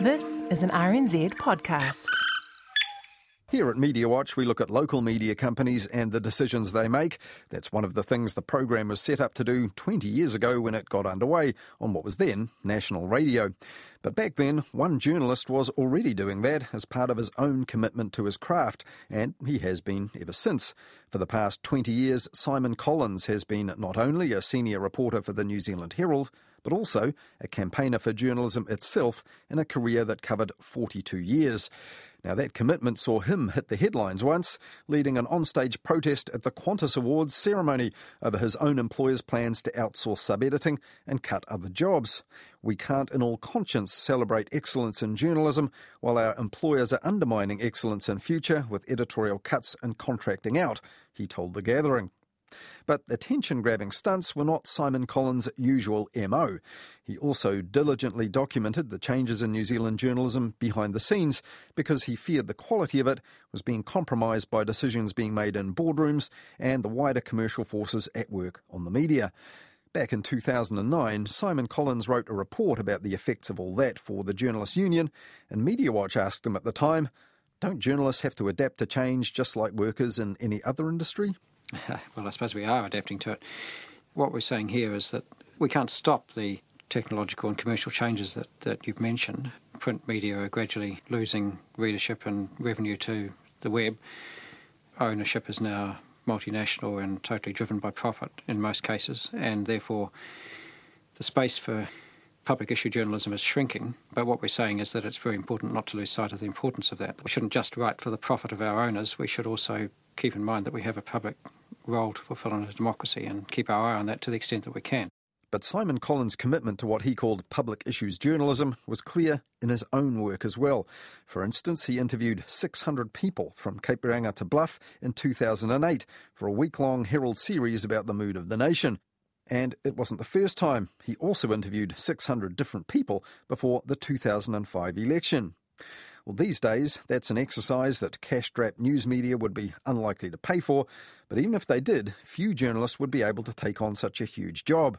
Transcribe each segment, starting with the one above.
This is an RNZ podcast. Here at Media Watch, we look at local media companies and the decisions they make. That's one of the things the program was set up to do 20 years ago when it got underway on what was then national radio. But back then, one journalist was already doing that as part of his own commitment to his craft, and he has been ever since. For the past 20 years, Simon Collins has been not only a senior reporter for the New Zealand Herald, but also a campaigner for journalism itself in a career that covered 42 years. Now, that commitment saw him hit the headlines once, leading an onstage protest at the Qantas Awards ceremony over his own employer's plans to outsource sub editing and cut other jobs. We can't, in all conscience, celebrate excellence in journalism while our employers are undermining excellence in future with editorial cuts and contracting out, he told the gathering. But attention grabbing stunts were not Simon Collins' usual MO. He also diligently documented the changes in New Zealand journalism behind the scenes because he feared the quality of it was being compromised by decisions being made in boardrooms and the wider commercial forces at work on the media. Back in 2009, Simon Collins wrote a report about the effects of all that for the Journalists Union, and Media Watch asked him at the time, Don't journalists have to adapt to change just like workers in any other industry? well, I suppose we are adapting to it. What we're saying here is that we can't stop the technological and commercial changes that, that you've mentioned. Print media are gradually losing readership and revenue to the web. Ownership is now multinational and totally driven by profit in most cases, and therefore the space for public issue journalism is shrinking. But what we're saying is that it's very important not to lose sight of the importance of that. We shouldn't just write for the profit of our owners, we should also keep in mind that we have a public role to fulfill in a democracy and keep our eye on that to the extent that we can. But Simon Collins' commitment to what he called public issues journalism was clear in his own work as well. For instance, he interviewed 600 people from Cape Reinga to Bluff in 2008 for a week long Herald series about the mood of the nation. And it wasn't the first time. He also interviewed 600 different people before the 2005 election. Well, these days, that's an exercise that cash strapped news media would be unlikely to pay for, but even if they did, few journalists would be able to take on such a huge job.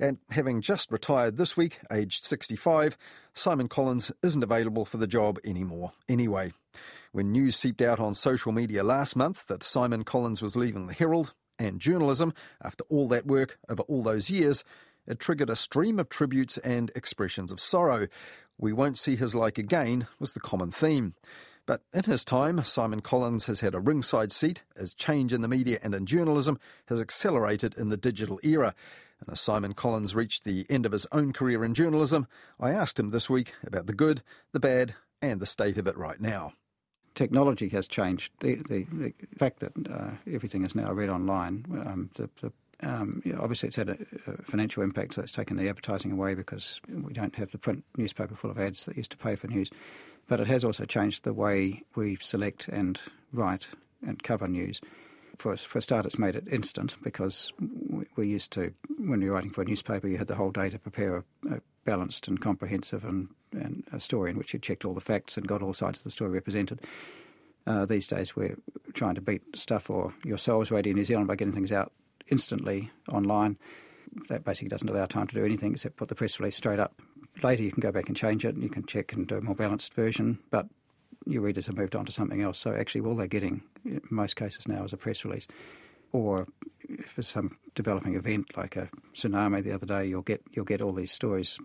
And having just retired this week, aged 65, Simon Collins isn't available for the job anymore anyway. When news seeped out on social media last month that Simon Collins was leaving the Herald and journalism after all that work over all those years, it triggered a stream of tributes and expressions of sorrow, we won't see his like again was the common theme. But in his time, Simon Collins has had a ringside seat as change in the media and in journalism has accelerated in the digital era. And as Simon Collins reached the end of his own career in journalism, I asked him this week about the good, the bad, and the state of it right now. Technology has changed. The, the, the fact that uh, everything is now read online, um, the, the um, obviously, it's had a, a, financial impact, so it's taken the advertising away because we don't have the print newspaper full of ads that used to pay for news. But it has also changed the way we select and write and cover news. For, for a start, it's made it instant because we, we used to, when you're writing for a newspaper, you had the whole day to prepare a, a balanced and comprehensive and, and a story in which you checked all the facts and got all sides of the story represented. Uh, these days, we're trying to beat stuff or yourselves, Radio New Zealand, by getting things out instantly online. That basically doesn't allow time to do anything except put the press release straight up. Later, you can go back and change it, and you can check and do a more balanced version, but your readers have moved on to something else. So, actually, all they're getting in most cases now is a press release. Or if there's some developing event like a tsunami the other day, you'll get you'll get all these stories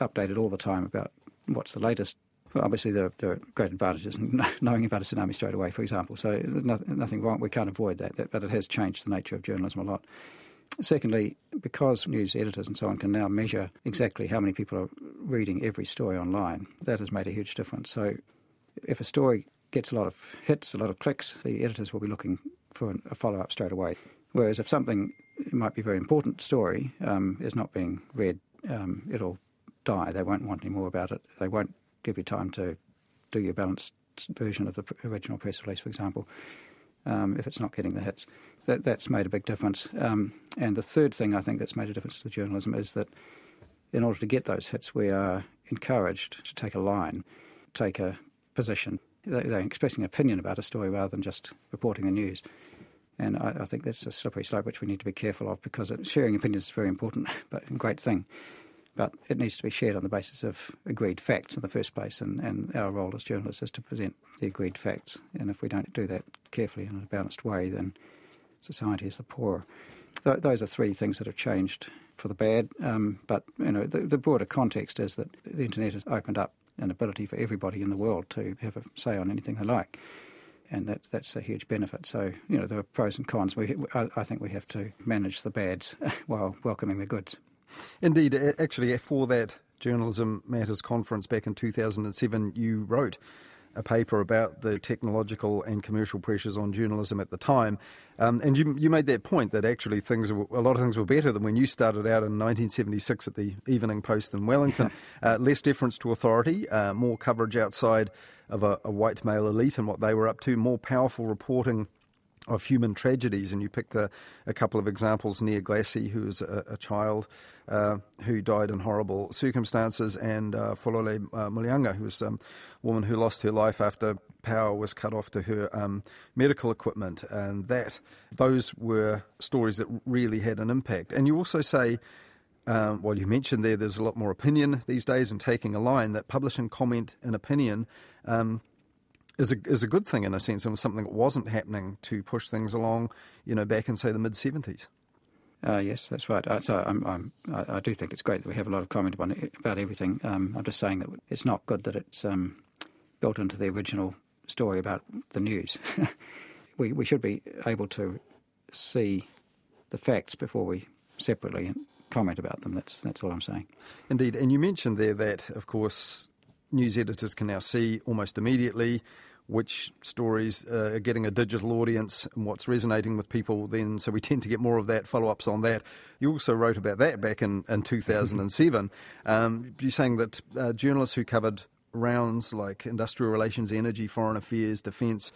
updated all the time about what's the latest well, obviously, there, there, are great advantages in knowing about a tsunami straight away, for example. So, nothing, nothing wrong. We can't avoid that, but it has changed the nature of journalism a lot. Secondly, because news editors and so on can now measure exactly how many people are reading every story online, that has made a huge difference. So, if a story gets a lot of hits, a lot of clicks, the editors will be looking for a follow up straight away. Whereas if something might be a very important story um, is not being read, um, it'll die. They won't want any more about it. They won't give you time to do your balanced version of the original press release, for example, um, if it's not getting the hits. That, that's made a big difference. Um, and the third thing I think that's made a difference to the journalism is that in order to get those hits, we are encouraged to take a line, take a position. They're expressing an opinion about a story rather than just reporting the news. And I, I, think that's a slippery slope which we need to be careful of because sharing opinions is very important, but a great thing. But it needs to be shared on the basis of agreed facts in the first place, and, and our role as journalists is to present the agreed facts. And if we don't do that carefully and in a balanced way, then society is the poorer. Th- those are three things that have changed for the bad. Um, but you know, the, the broader context is that the internet has opened up an ability for everybody in the world to have a say on anything they like and that's that's a huge benefit. So you know there are pros and cons. We, I, I think we have to manage the bads while welcoming the goods. Indeed, actually, for that Journalism Matters conference back in 2007, you wrote a paper about the technological and commercial pressures on journalism at the time. Um, and you, you made that point that actually things were, a lot of things were better than when you started out in 1976 at the Evening Post in Wellington. uh, less deference to authority, uh, more coverage outside of a, a white male elite and what they were up to, more powerful reporting of human tragedies, and you picked a, a couple of examples: Nia Glassie, who was a, a child uh, who died in horrible circumstances, and uh, Folole uh, Muliaga, who was a woman who lost her life after power was cut off to her um, medical equipment, and that those were stories that really had an impact. And you also say. Um, well, you mentioned there, there's a lot more opinion these days, and taking a line that publishing comment and opinion um, is a is a good thing in a sense, and was something that wasn't happening to push things along, you know, back in say the mid seventies. Uh, yes, that's right. Uh, so I'm, I'm, I, I do think it's great that we have a lot of comment about, about everything. Um, I'm just saying that it's not good that it's um, built into the original story about the news. we, we should be able to see the facts before we separately comment about them. That's, that's all I'm saying. Indeed. And you mentioned there that, of course, news editors can now see almost immediately which stories uh, are getting a digital audience and what's resonating with people then. So we tend to get more of that, follow ups on that. You also wrote about that back in, in 2007. um, you're saying that uh, journalists who covered rounds like industrial relations, energy, foreign affairs, defence,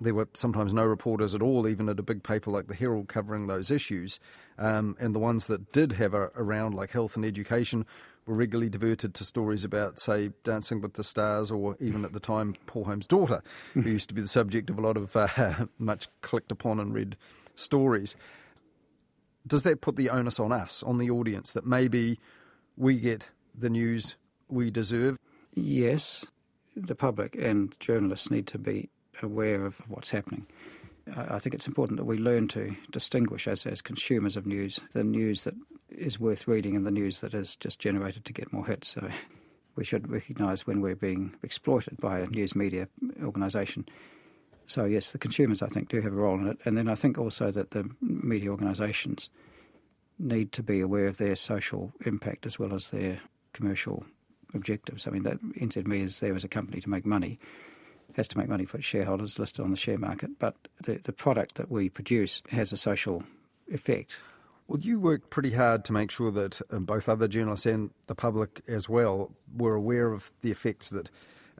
there were sometimes no reporters at all, even at a big paper like the Herald, covering those issues. Um, and the ones that did have a, a round like health and education were regularly diverted to stories about, say, Dancing with the Stars, or even at the time, Paul Holmes' daughter, who used to be the subject of a lot of uh, much clicked upon and read stories. Does that put the onus on us, on the audience, that maybe we get the news we deserve? Yes, the public and journalists need to be aware of what's happening. I think it's important that we learn to distinguish as, as consumers of news the news that is worth reading in the news that is just generated to get more hits. So we should recognise when we're being exploited by a news media organisation. So yes, the consumers I think do have a role in it, and then I think also that the media organisations need to be aware of their social impact as well as their commercial objectives. I mean, that NZME is there as a company to make money, has to make money for its shareholders listed on the share market, but the, the product that we produce has a social effect. Well, you worked pretty hard to make sure that um, both other journalists and the public as well were aware of the effects that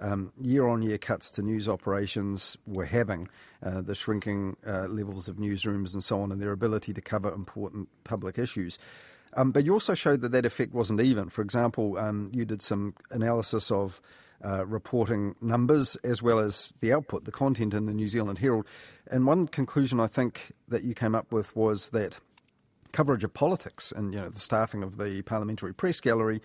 um, year on year cuts to news operations were having, uh, the shrinking uh, levels of newsrooms and so on, and their ability to cover important public issues. Um, but you also showed that that effect wasn't even. For example, um, you did some analysis of uh, reporting numbers as well as the output, the content in the New Zealand Herald. And one conclusion I think that you came up with was that coverage of politics and you know the staffing of the parliamentary press gallery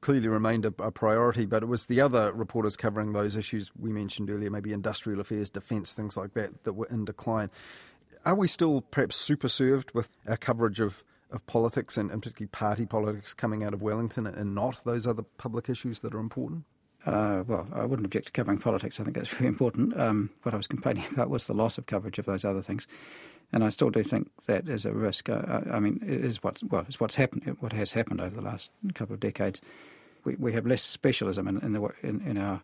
clearly remained a, a, priority, but it was the other reporters covering those issues we mentioned earlier, maybe industrial affairs, defence, things like that, that were in decline. Are we still perhaps super served with our coverage of, of politics and, and particularly party politics coming out of Wellington and not those other public issues that are important? Uh, well, I wouldn't object to covering politics. I think that's very important. Um, what I was complaining about was the loss of coverage of those other things and I still do think that is a risk. Uh, I mean, it is what's well, it's what's happened, what has happened over the last couple of decades. We we have less specialism in in, the, in, in our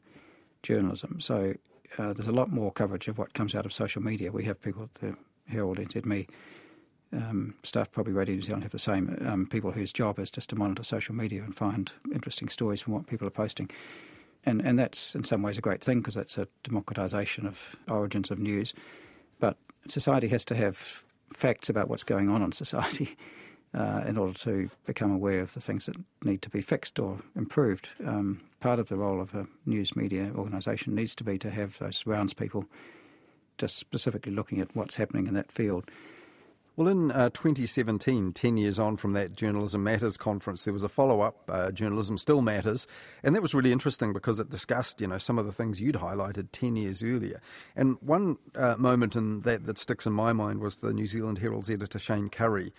journalism, so uh, there's a lot more coverage of what comes out of social media. We have people at the Herald, NZME, um, staff probably Radio New Zealand have the same um, people whose job is just to monitor social media and find interesting stories from what people are posting. And, and that's in some ways a great thing because that's a democratisation of origins of news. Society has to have facts about what's going on in society uh, in order to become aware of the things that need to be fixed or improved. Um, part of the role of a news media organisation needs to be to have those rounds people just specifically looking at what's happening in that field. Well, in uh, 2017, 10 years on from that Journalism Matters conference, there was a follow up, uh, Journalism Still Matters, and that was really interesting because it discussed, you know, some of the things you'd highlighted 10 years earlier. And one uh, moment in that that sticks in my mind was the New Zealand Herald's editor, Shayne Currie,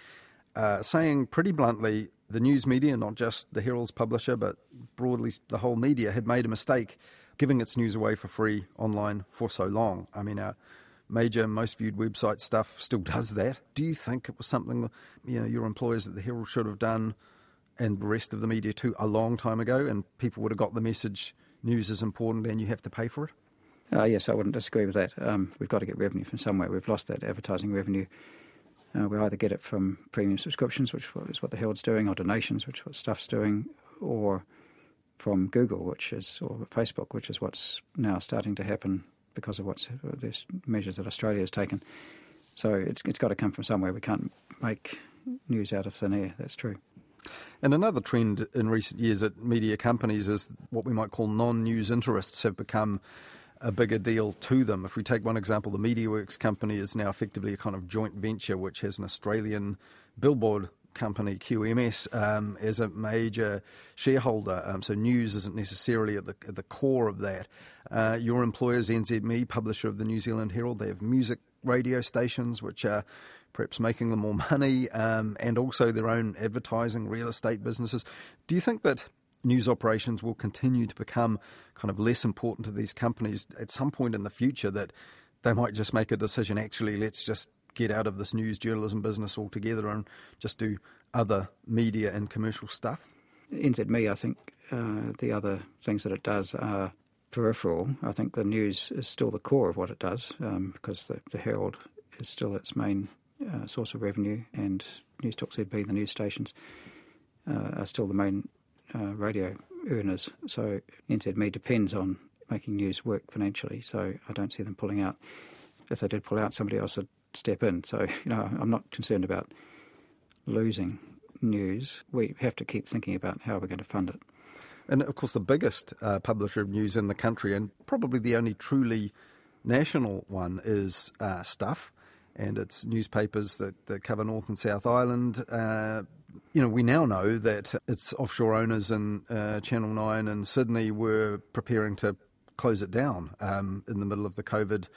uh, saying pretty bluntly, the news media, not just the Herald's publisher, but broadly the whole media, had made a mistake giving its news away for free online for so long. I mean, our major, most viewed website stuff still does that. Do you think it was something you know your employers at the Herald should have done, and the rest of the media too, a long time ago, and people would have got the message: news is important, and you have to pay for it? Uh, yes, I wouldn't disagree with that. Um, we've got to get revenue from somewhere. We've lost that advertising revenue. Uh, we either get it from premium subscriptions, which is what the Herald's doing, or donations, which is what Stuff's doing, or from Google, which is or Facebook, which is what's now starting to happen because of what's the measures that Australia has taken. So it's it's got to come from somewhere. We can't make news out of thin air. That's true. And another trend in recent years at media companies is what we might call non-news interests have become a bigger deal to them. If we take one example, the MediaWorks company is now effectively a kind of joint venture which has an Australian billboard company, QMS, um, as a major shareholder. Um, so news isn't necessarily at the, at the core of that. Uh, your employers, NZME, publisher of the New Zealand Herald, they have music radio stations which are perhaps making them more money um, and also their own advertising, real estate businesses. Do you think that news operations will continue to become kind of less important to these companies at some point in the future that they might just make a decision actually let's just get out of this news journalism business altogether and just do other media and commercial stuff? NZME, I think uh, the other things that it does are peripheral. I think the news is still the core of what it does um, because the, the, Herald is still its main uh, source of revenue, and News Talk ZB, the news stations, uh, are still the main uh, radio earners. So NZME depends on making news work financially. So I don't see them pulling out. If they did pull out, somebody else would step in. So, you know, I'm not concerned about losing news. We have to keep thinking about how we're going to fund it. And of course, the biggest uh, publisher of news in the country, and probably the only truly national one, is uh, Stuff. And it's newspapers that, that cover North and South Island. Uh, you know, we now know that its offshore owners in uh, Channel 9 and Sydney were preparing to close it down um, in the middle of the COVID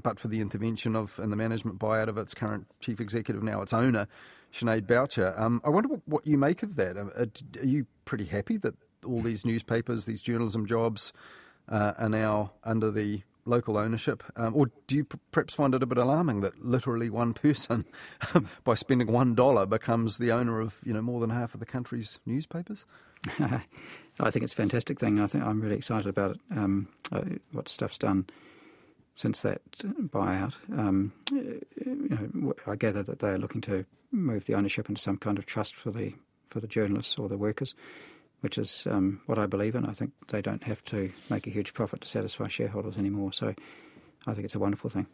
but for the intervention of and the management buyout of its current chief executive, now its owner, Sinead Boucher. Um, I wonder what you make of that. Uh, are you pretty happy that all these newspapers, these journalism jobs, uh, are now under the local ownership? Um, or do you perhaps find it a bit alarming that literally one person, by spending one dollar, becomes the owner of you know more than half of the country's newspapers? I think it's a fantastic thing. I think I'm really excited about it. Um, uh, what stuff's done since that buyout. Um, you know, I gather that they are looking to move the ownership into some kind of trust for the for the journalists or the workers, which is um, what I believe in. I think they don't have to make a huge profit to satisfy shareholders anymore. So I think it's a wonderful thing.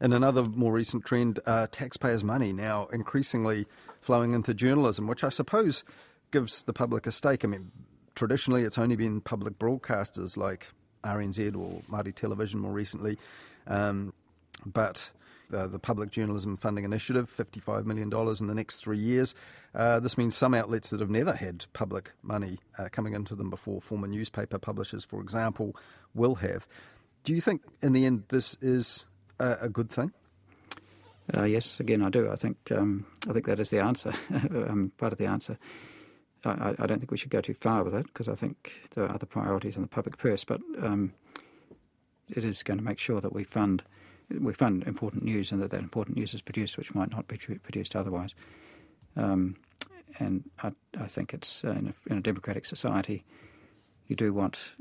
And another more recent trend, uh, taxpayers' money now increasingly flowing into journalism, which I suppose gives the public a stake. I mean, traditionally it's only been public broadcasters like RNZ or Māori Television more recently. Um, but uh, the Public Journalism Funding Initiative, $55 million in the next three years. Uh, this means some outlets that have never had public money uh, coming into them before, former newspaper publishers, for example, will have. Do you think, in the end, this is a, a good thing? Uh, yes, again, I do. I think um, I think that is the answer, um, part of the answer. I, I, don't think we should go too far with it because I think there are other priorities in the public purse. But um, it is going to make sure that we fund we fund important news and that that important news is produced, which might not be produced otherwise. Um, and I, I, think it's uh, in, a, in, a, democratic society, you do want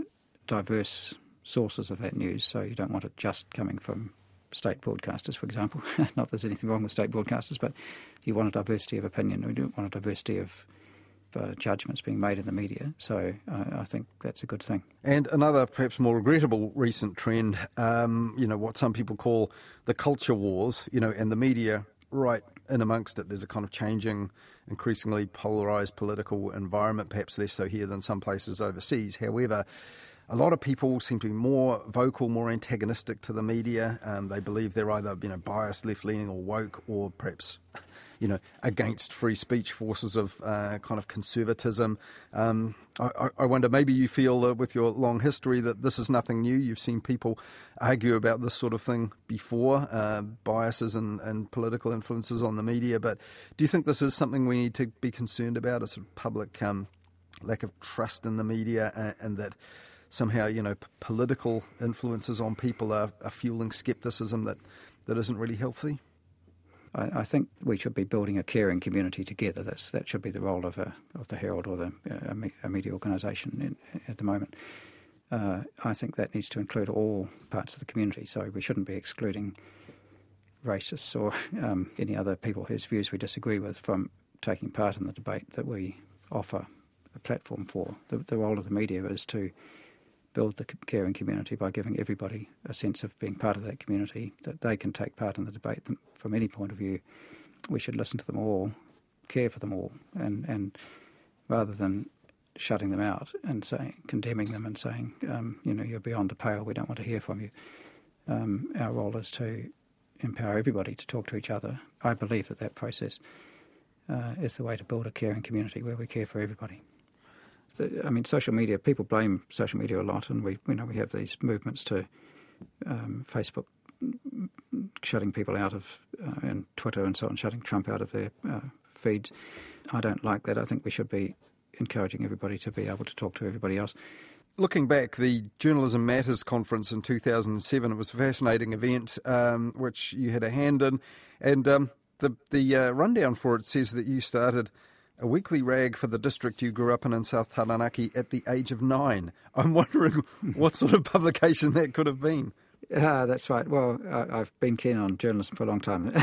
diverse sources of that news. So you don't want it just coming from state broadcasters, for example. not that there's anything wrong with state broadcasters, but you want a diversity of opinion. We don't want a diversity of uh, judgments being made in the media. So uh, I think that's a good thing. And another perhaps more regrettable recent trend, um, you know, what some people call the culture wars, you know, and the media right in amongst it. There's a kind of changing, increasingly polarised political environment, perhaps less so here than some places overseas. However, a lot of people seem to be more vocal, more antagonistic to the media. Um, they believe they're either you know biased, left leaning, or woke, or perhaps you know against free speech forces of uh, kind of conservatism. Um, I, I, wonder maybe you feel uh, with your long history that this is nothing new. You've seen people argue about this sort of thing before, uh, biases and, and political influences on the media. But do you think this is something we need to be concerned about? A sort of public um, lack of trust in the media, and, and that somehow, you know, p- political influences on people are, are, fueling skepticism that, that isn't really healthy? I, I, think we should be building a caring community together. That's, that should be the role of, a, of the Herald or the, a, media organisation at the moment. Uh, I think that needs to include all parts of the community, so we shouldn't be excluding racists or um, any other people whose views we disagree with from taking part in the debate that we offer a platform for. The, the role of the media is to build the caring community by giving everybody a sense of being part of that community, that they can take part in the debate from any point of view. We should listen to them all, care for them all, and, and rather than shutting them out and saying, condemning them and saying, um, you know, you're beyond the pale, we don't want to hear from you. Um, our role is to empower everybody to talk to each other. I believe that that process uh, is the way to build a caring community where we care for everybody. I mean, social media. People blame social media a lot, and we, you know, we have these movements to um, Facebook shutting people out of uh, and Twitter and so on, shutting Trump out of their uh, feeds. I don't like that. I think we should be encouraging everybody to be able to talk to everybody else. Looking back, the Journalism Matters conference in 2007, it was a fascinating event um, which you had a hand in. And um, the, the uh, rundown for it says that you started a weekly rag for the district you grew up in in South Taranaki at the age of nine. I'm wondering what sort of publication that could have been. Ah, that's right. Well, I, have been keen on journalism for a long time.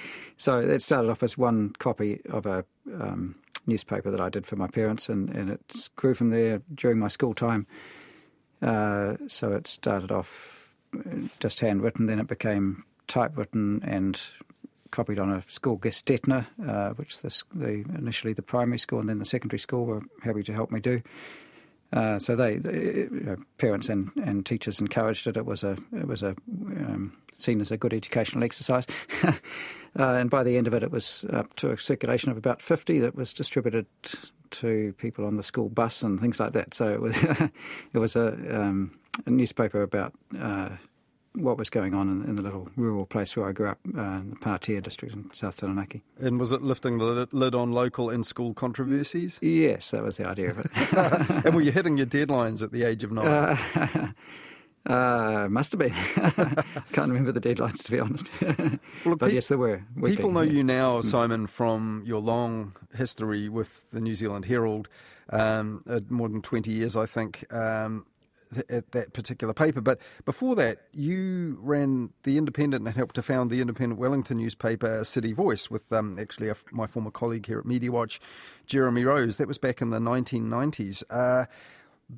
so it started off as one copy of a um, newspaper that I did for my parents, and, and it grew from there during my school time. Uh, so it started off just handwritten, then it became typewritten and copied on a school gestetner, uh, which the, the, initially the primary school and then the secondary school were happy to help me do. Uh, so they, you know, parents and, and teachers encouraged it. It was a it was a um, seen as a good educational exercise, uh, and by the end of it, it was up to a circulation of about fifty that was distributed to people on the school bus and things like that. So it was it was a, um, a newspaper about uh, what was going on in, in, the little rural place where I grew up, uh, in the Patea district in South Taranaki. And was it lifting the lid on local and school controversies? Yes, that was the idea of it. and were you hitting your deadlines at the age of nine? Uh, uh, must have been. I can't remember the deadlines to be honest. well, but pe- yes, there were. People know yeah. you now, mm. Simon, from your long history with the New Zealand Herald, um, uh, more than twenty years, I think. Um, at that particular paper. But before that, you ran the Independent and helped to found the Independent Wellington newspaper, City Voice, with um, actually a, my former colleague here at Media Watch, Jeremy Rose. That was back in the 1990s. Uh,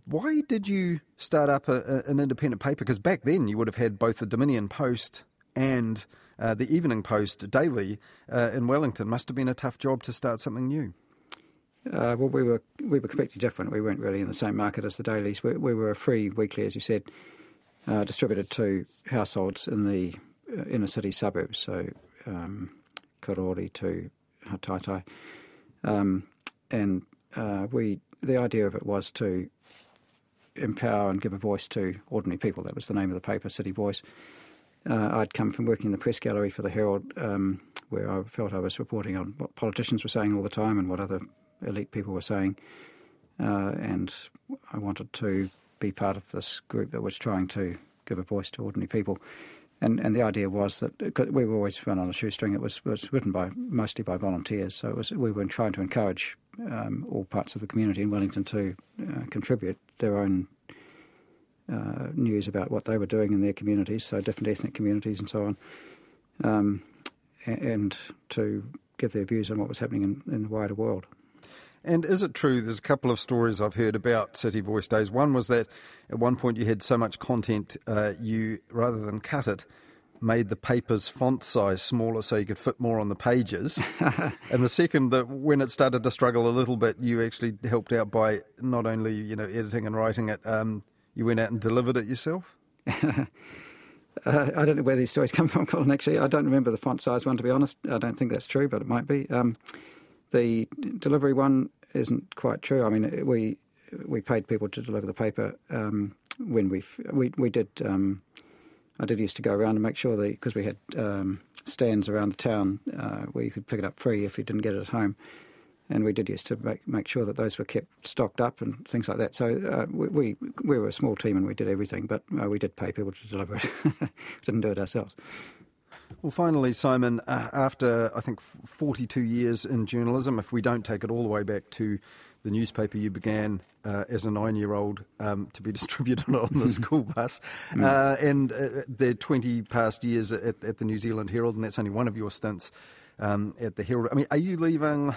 why did you start up a, a, an independent paper? Because back then you would have had both the Dominion Post and uh, the Evening Post daily uh, in Wellington. Must have been a tough job to start something new. Uh, well, we were we were completely different. We weren't really in the same market as the dailies. We, we were a free weekly, as you said, uh, distributed to households in the uh, inner city suburbs, so um, Karori to Hataitai, um, and uh, we the idea of it was to empower and give a voice to ordinary people. That was the name of the paper, City Voice. Uh, I'd come from working in the press gallery for the Herald, um, where I felt I was reporting on what politicians were saying all the time and what other elite people were saying. Uh, and I wanted to be part of this group that was trying to give a voice to ordinary people. And, and the idea was that we were always run on a shoestring. It was, was written by mostly by volunteers, so was, we were trying to encourage um, all parts of the community in Wellington to uh, contribute their own uh, news about what they were doing in their communities, so different ethnic communities and so on, um, and to give their views on what was happening in, in the wider world. And is it true? There's a couple of stories I've heard about City Voice Days. One was that at one point you had so much content, uh, you rather than cut it, made the paper's font size smaller so you could fit more on the pages. and the second, that when it started to struggle a little bit, you actually helped out by not only you know editing and writing it, um, you went out and delivered it yourself? uh, I don't know where these stories come from, Colin. Actually, I don't remember the font size one. To be honest, I don't think that's true, but it might be. Um, the delivery one isn't quite true. I mean, we we paid people to deliver the paper um, when we we we did. Um, I did used to go around and make sure that because we had um, stands around the town uh, where you could pick it up free if you didn't get it at home, and we did used to make make sure that those were kept stocked up and things like that. So uh, we, we, we were a small team and we did everything, but uh, we did pay people to deliver it. didn't do it ourselves. Well, finally, Simon, uh, after I think 42 years in journalism, if we don't take it all the way back to the newspaper you began uh, as a nine year old um, to be distributed on the school bus, mm. uh, and uh, the 20 past years at, at, the New Zealand Herald, and that's only one of your stints um, at the Herald. I mean, are you leaving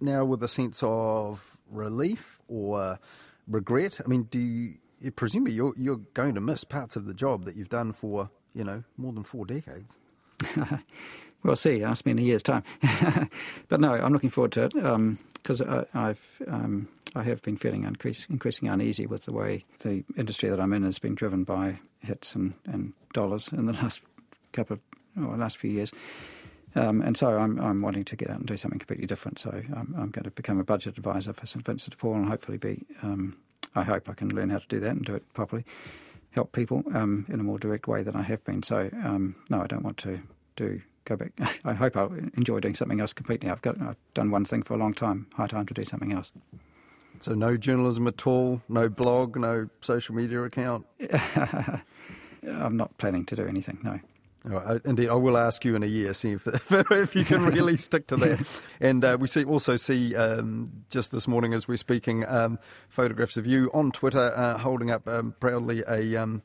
now with a sense of relief or regret? I mean, do you, presumably you're, you're going to miss parts of the job that you've done for, you know, more than four decades? we'll see. Ask me in a year's time. but no, I'm looking forward to it because um, I've um, I have been feeling increase, increasingly uneasy with the way the industry that I'm in has been driven by hits and, and dollars in the last couple of or last few years. Um, and so I'm, I'm wanting to get out and do something completely different. So I'm, I'm going to become a budget advisor for St Vincent de Paul and hopefully be, um, I hope I can learn how to do that and do it properly, help people um, in a more direct way than I have been. So um, no, I don't want to do go back. I hope I'll enjoy doing something else completely. I've got I've done one thing for a long time. High time to do something else. So no journalism at all, no blog, no social media account. I'm not planning to do anything. No. Oh, indeed, I will ask you in a year, see if, if you can really stick to that. And uh, we see also see um, just this morning as we're speaking um, photographs of you on Twitter uh, holding up um, proudly a um,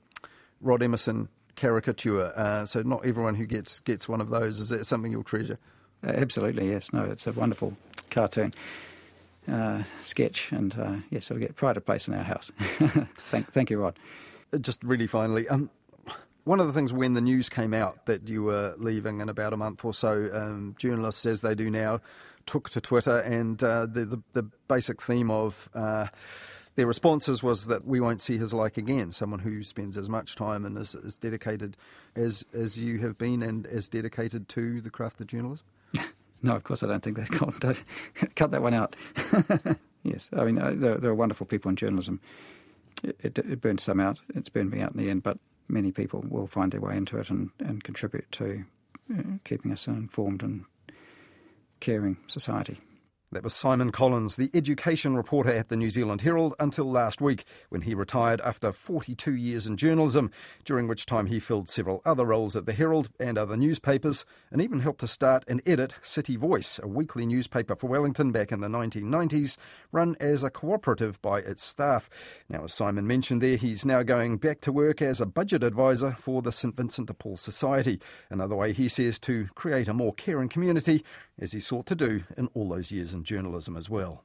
Rod Emerson caricature. Uh, so not everyone who gets gets one of those. Is that something you'll treasure? Uh, absolutely, yes. No, it's a wonderful cartoon. Uh, sketch, and uh, yes, it'll get pride of place in our house. thank, thank you, Rod. Just really finally, um, one of the things when the news came out that you were leaving in about a month or so, um, journalists, as they do now, took to Twitter, and uh, the, the, the basic theme of uh, their responses was that we won't see his like again. Someone who spends as much time and is as dedicated as as you have been, and as dedicated to the craft of journalism. no, of course I don't think that. Don't cut that one out. yes, I mean uh, there, there, are wonderful people in journalism. It, it, it burned some out. It's burned me out in the end, but many people will find their way into it and, and contribute to uh, keeping us an informed and caring society. That was Simon Collins, the education reporter at the New Zealand Herald, until last week when he retired after 42 years in journalism, during which time he filled several other roles at the Herald and other newspapers, and even helped to start and edit City Voice, a weekly newspaper for Wellington back in the 1990s, run as a cooperative by its staff. Now, as Simon mentioned there, he's now going back to work as a budget advisor for the St Vincent de Paul Society, another way he says to create a more caring community, as he sought to do in all those years in journalism as well.